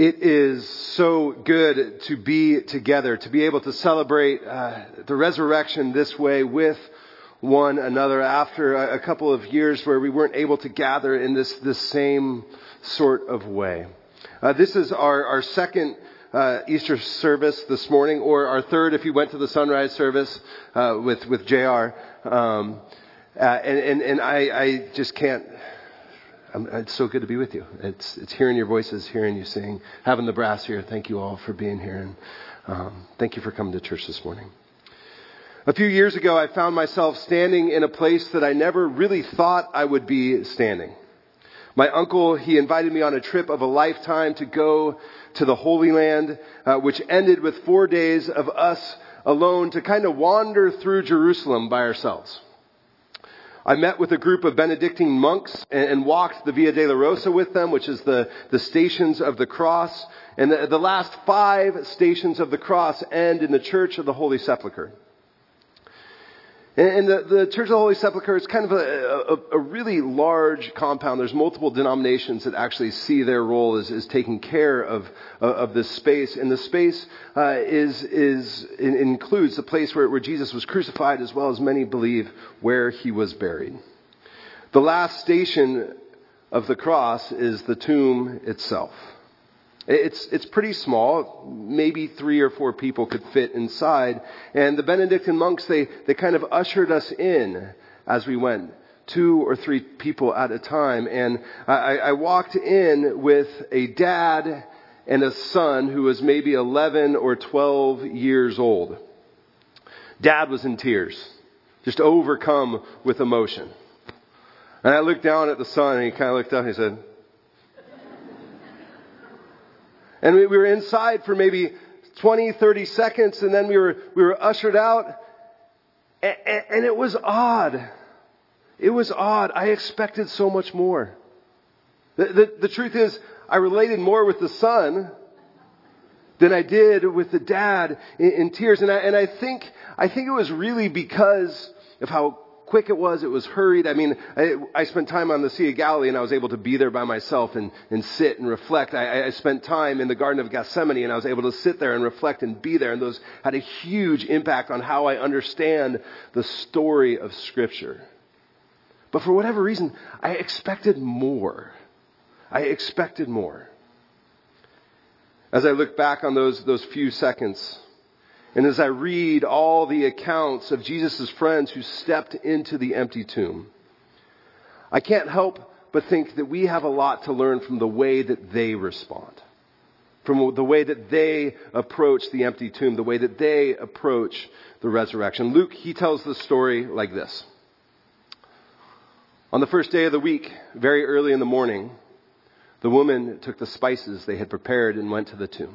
It is so good to be together, to be able to celebrate uh, the resurrection this way with one another after a, a, couple of years where we weren't able to gather in this, this same sort of way. Uh, this is our, our second uh, Easter service this morning, or our third if you went to the sunrise service uh, with, with JR. Um, uh, and, and, and I, I just can't I'm, it's so good to be with you. It's, it's hearing your voices, hearing you sing, having the brass here. Thank you all for being here, and um, thank you for coming to church this morning. A few years ago, I found myself standing in a place that I never really thought I would be standing. My uncle, he invited me on a trip of a lifetime to go to the Holy Land, uh, which ended with four days of us alone to kind of wander through Jerusalem by ourselves. I met with a group of Benedictine monks and, walked the Via Dolorosa with them, which is the, the stations of the cross. And the, the last five stations of the cross end in the Church of the Holy Sepulchre. And the, the Church of the Holy Sepulchre is kind of a, a, a, really large compound. There's multiple denominations that actually see their role as, as taking care of, of this space. And the space uh, is, is, includes the place where, where Jesus was crucified, as well as many believe where he was buried. The last station of the cross is the tomb itself. It's, it's pretty small. Maybe three or four people could fit inside. And the Benedictine monks, they, they kind of ushered us in as we went. Two or three people at a time. And I, I walked in with a dad and a son who was maybe 11 or 12 years old. Dad was in tears, just overcome with emotion. And I looked down at the son and he kind of looked up and he said, And we were inside for maybe 20, 30 seconds, and then we were, we were ushered out. And, and it was odd. It was odd. I expected so much more. The, the, the truth is, I related more with the son than I did with the dad in, in tears. And I, and I think, I think it was really because of how quick it was. It was hurried. I mean, I, I, spent time on the Sea of Galilee and I was able to be there by myself and, and sit and reflect. I, I spent time in the Garden of Gethsemane and I was able to sit there and reflect and be there. And those had a huge impact on how I understand the story of Scripture. But for whatever reason, I expected more. I expected more. As I look back on those, those few seconds, and as I read all the accounts of Jesus' friends who stepped into the empty tomb, I can't help but think that we have a lot to learn from the way that they respond. From the way that they approach the empty tomb, the way that they approach the resurrection. Luke, he tells the story like this. On the first day of the week, very early in the morning, the woman took the spices they had prepared and went to the tomb.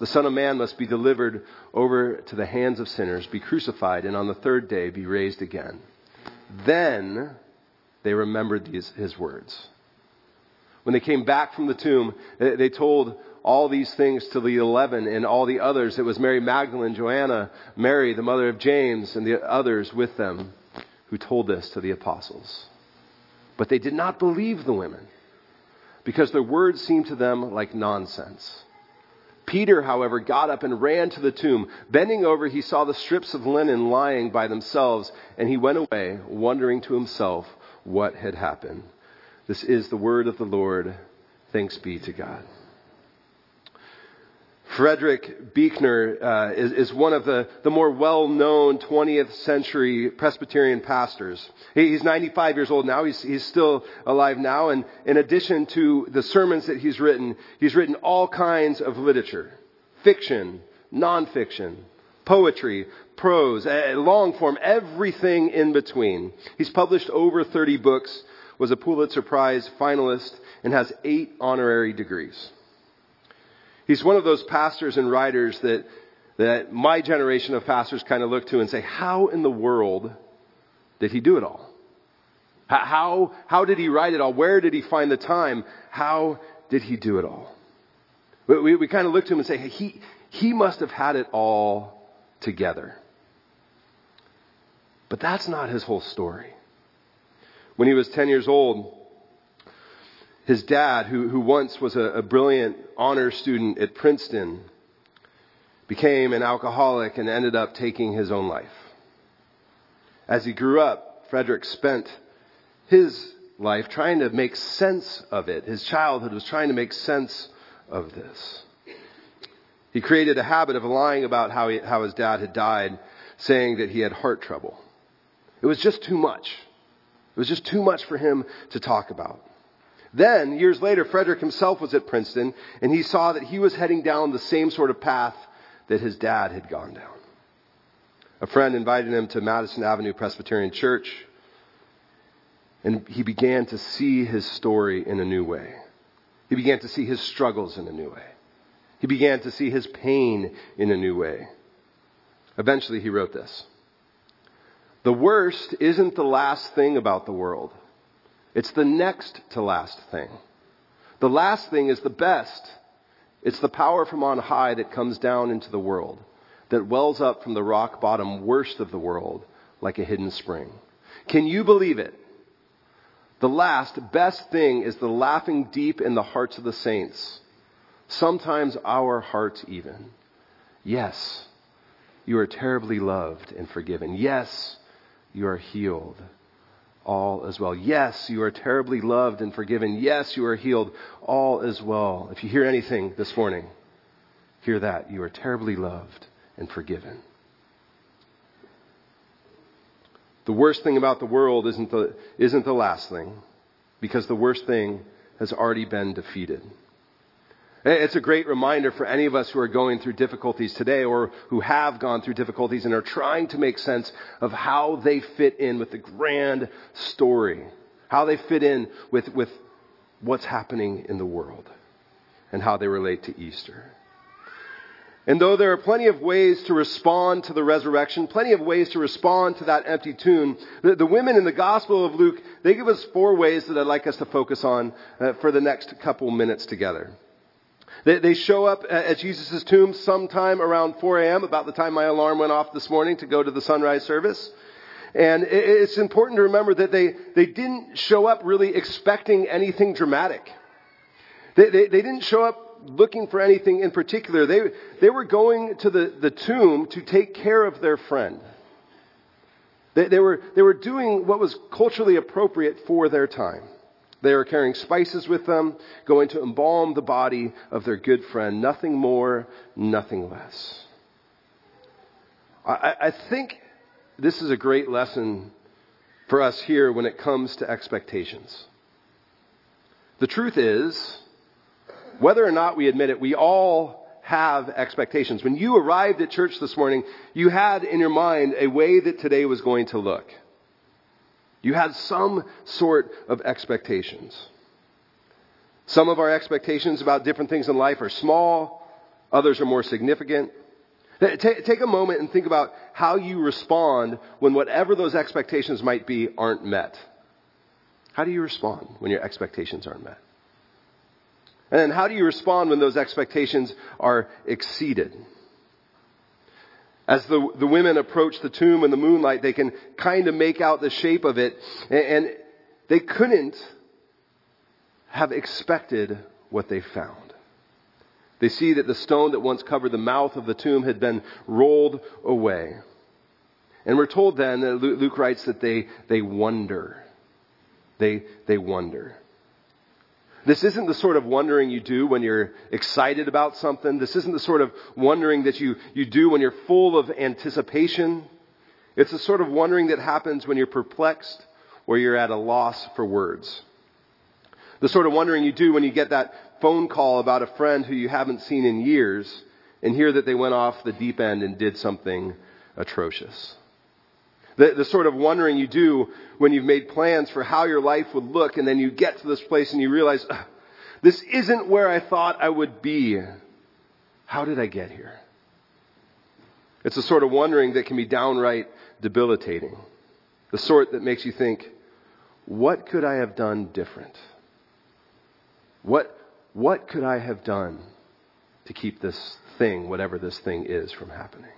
The Son of Man must be delivered over to the hands of sinners, be crucified, and on the third day be raised again. Then they remembered these, his words. When they came back from the tomb, they told all these things to the eleven and all the others. It was Mary Magdalene, Joanna, Mary, the mother of James, and the others with them who told this to the apostles. But they did not believe the women because their words seemed to them like nonsense. Peter, however, got up and ran to the tomb. Bending over, he saw the strips of linen lying by themselves, and he went away, wondering to himself what had happened. This is the word of the Lord. Thanks be to God. Frederick Buechner uh, is, is, one of the, the more well-known 20th century Presbyterian pastors. He, he's 95 years old now. He's, he's still alive now. And in addition to the sermons that he's written, he's written all kinds of literature. Fiction, nonfiction, poetry, prose, long form, everything in between. He's published over 30 books, was a Pulitzer Prize finalist, and has eight honorary degrees. He's one of those pastors and writers that, that my generation of pastors kind of look to and say, how in the world did he do it all? How, how did he write it all? Where did he find the time? How did he do it all? We, we, we kind of look to him and say, hey, he, he must have had it all together. But that's not his whole story. When he was 10 years old, his dad, who, who once was a, a brilliant honor student at Princeton, became an alcoholic and ended up taking his own life. As he grew up, Frederick spent his life trying to make sense of it. His childhood was trying to make sense of this. He created a habit of lying about how, he, how his dad had died, saying that he had heart trouble. It was just too much. It was just too much for him to talk about. Then, years later, Frederick himself was at Princeton, and he saw that he was heading down the same sort of path that his dad had gone down. A friend invited him to Madison Avenue Presbyterian Church, and he began to see his story in a new way. He began to see his struggles in a new way. He began to see his pain in a new way. Eventually, he wrote this The worst isn't the last thing about the world, it's the next to last thing. The last thing is the best. It's the power from on high that comes down into the world, that wells up from the rock bottom worst of the world like a hidden spring. Can you believe it? The last, best thing is the laughing deep in the hearts of the saints. Sometimes our hearts even. Yes, you are terribly loved and forgiven. Yes, you are healed. All as well. Yes, you are terribly loved and forgiven. Yes, you are healed. All as well. If you hear anything this morning, hear that. You are terribly loved and forgiven. The worst thing about the world isn't the, isn't the last thing, because the worst thing has already been defeated. It's a great reminder for any of us who are going through difficulties today or who have gone through difficulties and are trying to make sense of how they fit in with the grand story, how they fit in with, with what's happening in the world, and how they relate to Easter. And though there are plenty of ways to respond to the resurrection, plenty of ways to respond to that empty tomb, the, the women in the Gospel of Luke, they give us four ways that I'd like us to focus on uh, for the next couple minutes together. They, they show up at Jesus' tomb sometime around 4 a.m., about the time my alarm went off this morning to go to the sunrise service. And it's important to remember that they, they didn't show up really expecting anything dramatic. They, they, they didn't show up looking for anything in particular. They, they were going to the, the tomb to take care of their friend. They, they, were, they were doing what was culturally appropriate for their time. They were carrying spices with them, going to embalm the body of their good friend. Nothing more, nothing less. I, I think this is a great lesson for us here when it comes to expectations. The truth is, whether or not we admit it, we all have expectations. When you arrived at church this morning, you had in your mind a way that today was going to look. You had some sort of expectations. Some of our expectations about different things in life are small, others are more significant. Take a moment and think about how you respond when whatever those expectations might be aren't met. How do you respond when your expectations aren't met? And how do you respond when those expectations are exceeded? As the, the women approach the tomb in the moonlight, they can kind of make out the shape of it, and, and they couldn't have expected what they found. They see that the stone that once covered the mouth of the tomb had been rolled away. And we're told then, that Luke writes that they, they wonder. They, they wonder. This isn't the sort of wondering you do when you're excited about something. This isn't the sort of wondering that you, you do when you're full of anticipation. It's the sort of wondering that happens when you're perplexed or you're at a loss for words. The sort of wondering you do when you get that phone call about a friend who you haven't seen in years and hear that they went off the deep end and did something atrocious. The, the sort of wondering you do when you've made plans for how your life would look and then you get to this place and you realize, this isn't where I thought I would be. How did I get here? It's a sort of wondering that can be downright debilitating. The sort that makes you think, what could I have done different? What, what could I have done to keep this thing, whatever this thing is, from happening?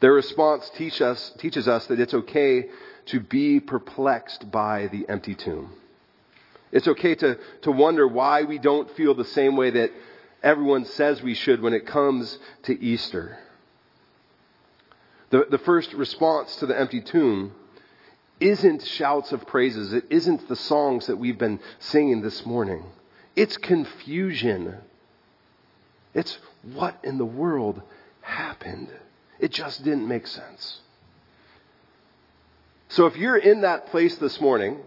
Their response teach us, teaches us that it's okay to be perplexed by the empty tomb. It's okay to, to wonder why we don't feel the same way that everyone says we should when it comes to Easter. The, the first response to the empty tomb isn't shouts of praises. It isn't the songs that we've been singing this morning. It's confusion. It's what in the world happened? It just didn't make sense. So if you're in that place this morning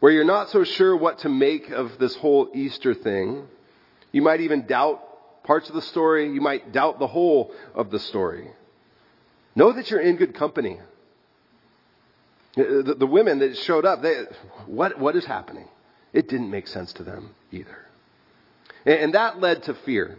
where you're not so sure what to make of this whole Easter thing, you might even doubt parts of the story, you might doubt the whole of the story. Know that you're in good company. The, the women that showed up, they, what, what is happening? It didn't make sense to them either. And, and that led to fear.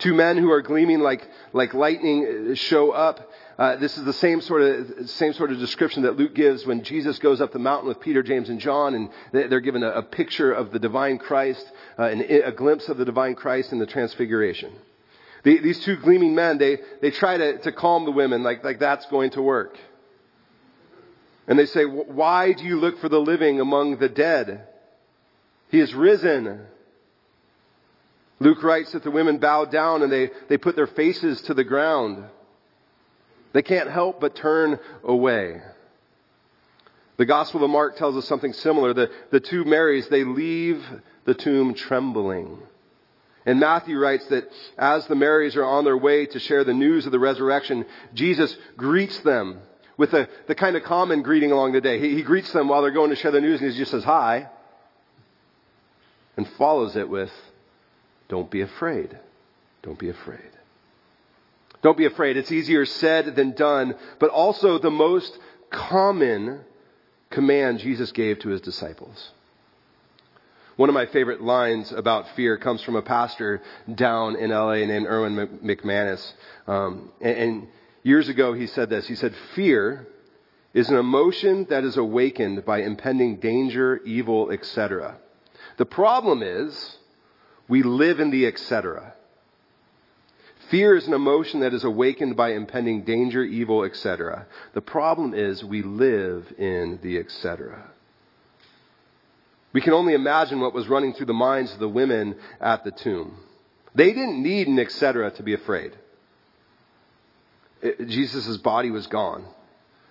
Two men who are gleaming like, like lightning show up. Uh, this is the same sort of same sort of description that Luke gives when Jesus goes up the mountain with Peter, James, and John, and they're given a, a picture of the divine Christ, uh, a glimpse of the divine Christ in the Transfiguration. The, these two gleaming men, they they try to, to calm the women, like like that's going to work. And they say, Why do you look for the living among the dead? He is risen. Luke writes that the women bowed down and they, they put their faces to the ground. They can't help but turn away. The Gospel of Mark tells us something similar. The, the two Marys, they leave the tomb trembling. And Matthew writes that as the Marys are on their way to share the news of the resurrection, Jesus greets them with the, the kind of common greeting along the day. He, he greets them while they're going to share the news and he just says, Hi, and follows it with, Don't be afraid. Don't be afraid. Don't be afraid. It's easier said than done, but also the most common command Jesus gave to his disciples. One of my favorite lines about fear comes from a pastor down in LA named Erwin McManus. Um, and, and years ago he said this. He said, Fear is an emotion that is awakened by impending danger, evil, etc. The problem is we live in the etc. Fear is an emotion that is awakened by impending danger, evil, etc. The problem is we live in the etc. We can only imagine what was running through the minds of the women at the tomb. They didn't need an etc. to be afraid. Jesus' body was gone.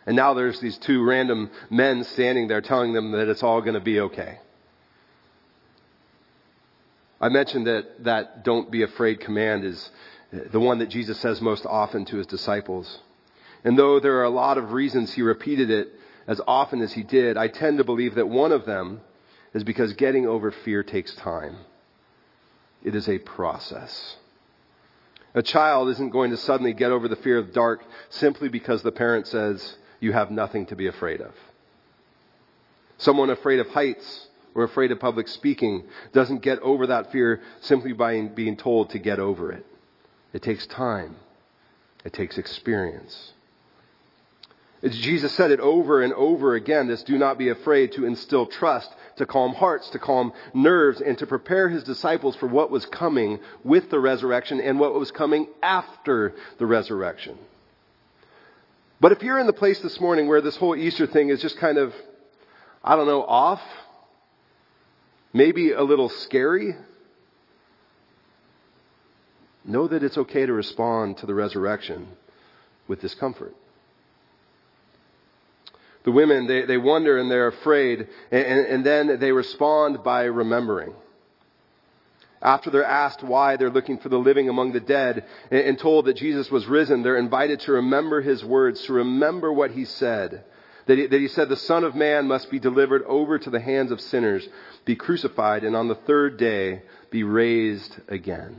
And now there's these two random men standing there telling them that it's all going to be okay. I mentioned that that don't be afraid command is the one that Jesus says most often to his disciples. And though there are a lot of reasons he repeated it as often as he did, I tend to believe that one of them is because getting over fear takes time. It is a process. A child isn't going to suddenly get over the fear of the dark simply because the parent says, you have nothing to be afraid of. Someone afraid of heights or afraid of public speaking doesn't get over that fear simply by being told to get over it. It takes time. It takes experience. Jesus said it over and over again, this do not be afraid to instill trust, to calm hearts, to calm nerves, and to prepare his disciples for what was coming with the resurrection and what was coming after the resurrection. But if you're in the place this morning where this whole Easter thing is just kind of, I don't know, off, maybe a little scary, know that it's okay to respond to the resurrection with discomfort. The women, they, they wonder and they're afraid, and, and, and then they respond by remembering. After they're asked why they're looking for the living among the dead and, and told that Jesus was risen, they're invited to remember his words, to remember what he said. That he, that he said, The Son of Man must be delivered over to the hands of sinners, be crucified, and on the third day be raised again.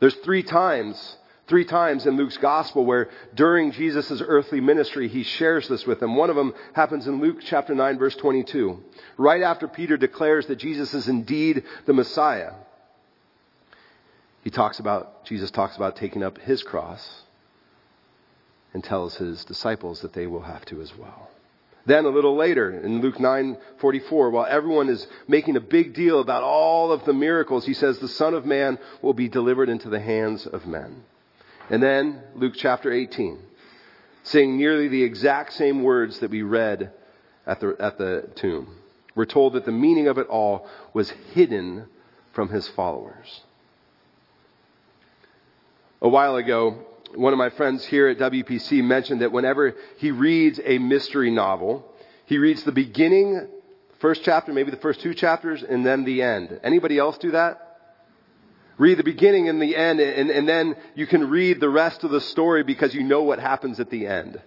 There's three times three times in Luke's gospel where during Jesus' earthly ministry, he shares this with them. One of them happens in Luke chapter 9 verse 22. Right after Peter declares that Jesus is indeed the Messiah. he talks about, Jesus talks about taking up his cross and tells his disciples that they will have to as well. Then a little later in Luke 9:44, while everyone is making a big deal about all of the miracles, he says the son of man will be delivered into the hands of men. And then Luke chapter 18, saying nearly the exact same words that we read at the, at the tomb. We're told that the meaning of it all was hidden from his followers. A while ago, one of my friends here at WPC mentioned that whenever he reads a mystery novel, he reads the beginning, first chapter, maybe the first two chapters, and then the end. Anybody else do that? Read the beginning and the end, and, and then you can read the rest of the story because you know what happens at the end.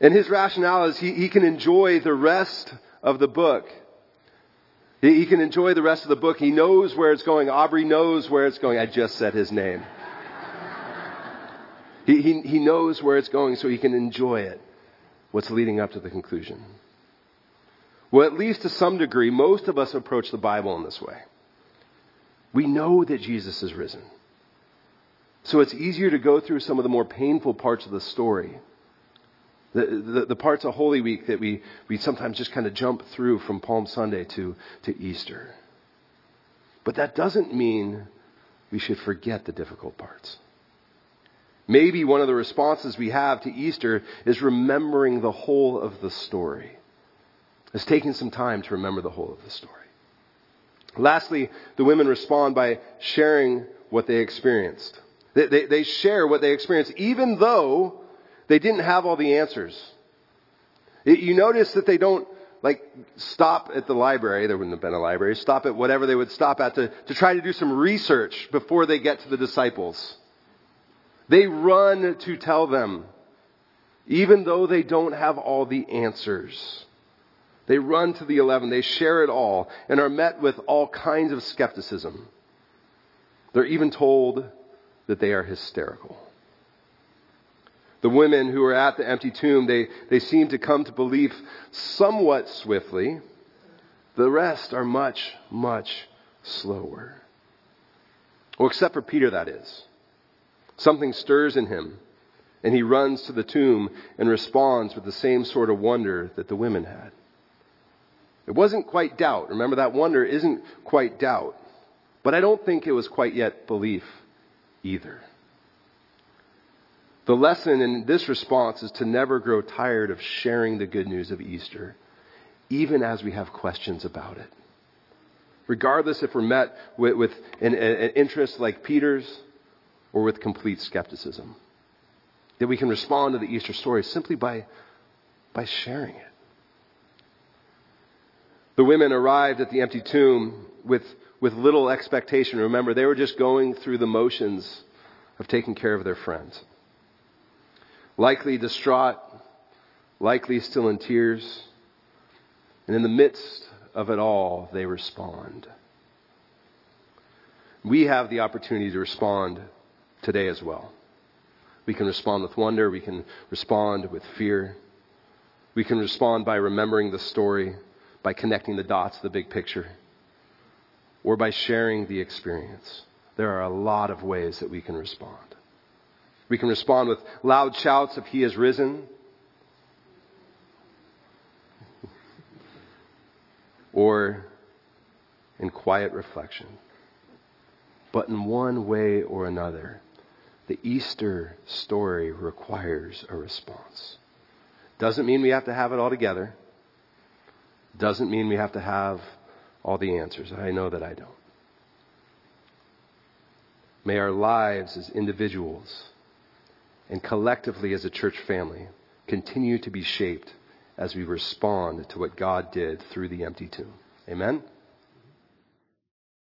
And his rationale is he, he can enjoy the rest of the book. He, he can enjoy the rest of the book. He knows where it's going. Aubrey knows where it's going. I just said his name. He, he, he knows where it's going so he can enjoy it, what's leading up to the conclusion. Well, at least to some degree, most of us approach the Bible in this way. We know that Jesus is risen. So it's easier to go through some of the more painful parts of the story the, the, the, parts of Holy Week that we, we sometimes just kind of jump through from Palm Sunday to, to Easter. But that doesn't mean we should forget the difficult parts. Maybe one of the responses we have to Easter is remembering the whole of the story. It's taking some time to remember the whole of the story. Lastly, the women respond by sharing what they experienced. They, they, they share what they experienced, even though they didn't have all the answers. You notice that they don't like stop at the library. There wouldn't have been a library. Stop at whatever they would stop at to, to try to do some research before they get to the disciples. They run to tell them, even though they don't have all the answers. They run to the eleven. They share it all and are met with all kinds of skepticism. They're even told that they are hysterical. The women who are at the empty tomb, they, they seem to come to belief somewhat swiftly. The rest are much, much slower. Well, except for Peter, that is. Something stirs in him, and he runs to the tomb and responds with the same sort of wonder that the women had. It wasn't quite doubt. Remember, that wonder isn't quite doubt. But I don't think it was quite yet belief either. The lesson in this response is to never grow tired of sharing the good news of Easter, even as we have questions about it. Regardless if we're met with, with an, an interest like Peter's or with complete skepticism. That we can respond to the Easter story simply by, by sharing it. The women arrived at the empty tomb with, with little expectation. Remember, they were just going through the motions of taking care of their friends likely distraught, likely still in tears. And in the midst of it all, they respond. We have the opportunity to respond today as well. We can respond with wonder. We can respond with fear. We can respond by remembering the story, by connecting the dots, the big picture, or by sharing the experience. There are a lot of ways that we can respond. We can respond with loud shouts if He is risen. or in quiet reflection. But in one way or another, the Easter story requires a response. Doesn't mean we have to have it all together. Doesn't mean we have to have all the answers. I know that I don't. May our lives as individuals and collectively as a church family continue to be shaped as we respond to what God did through the empty tomb. Amen?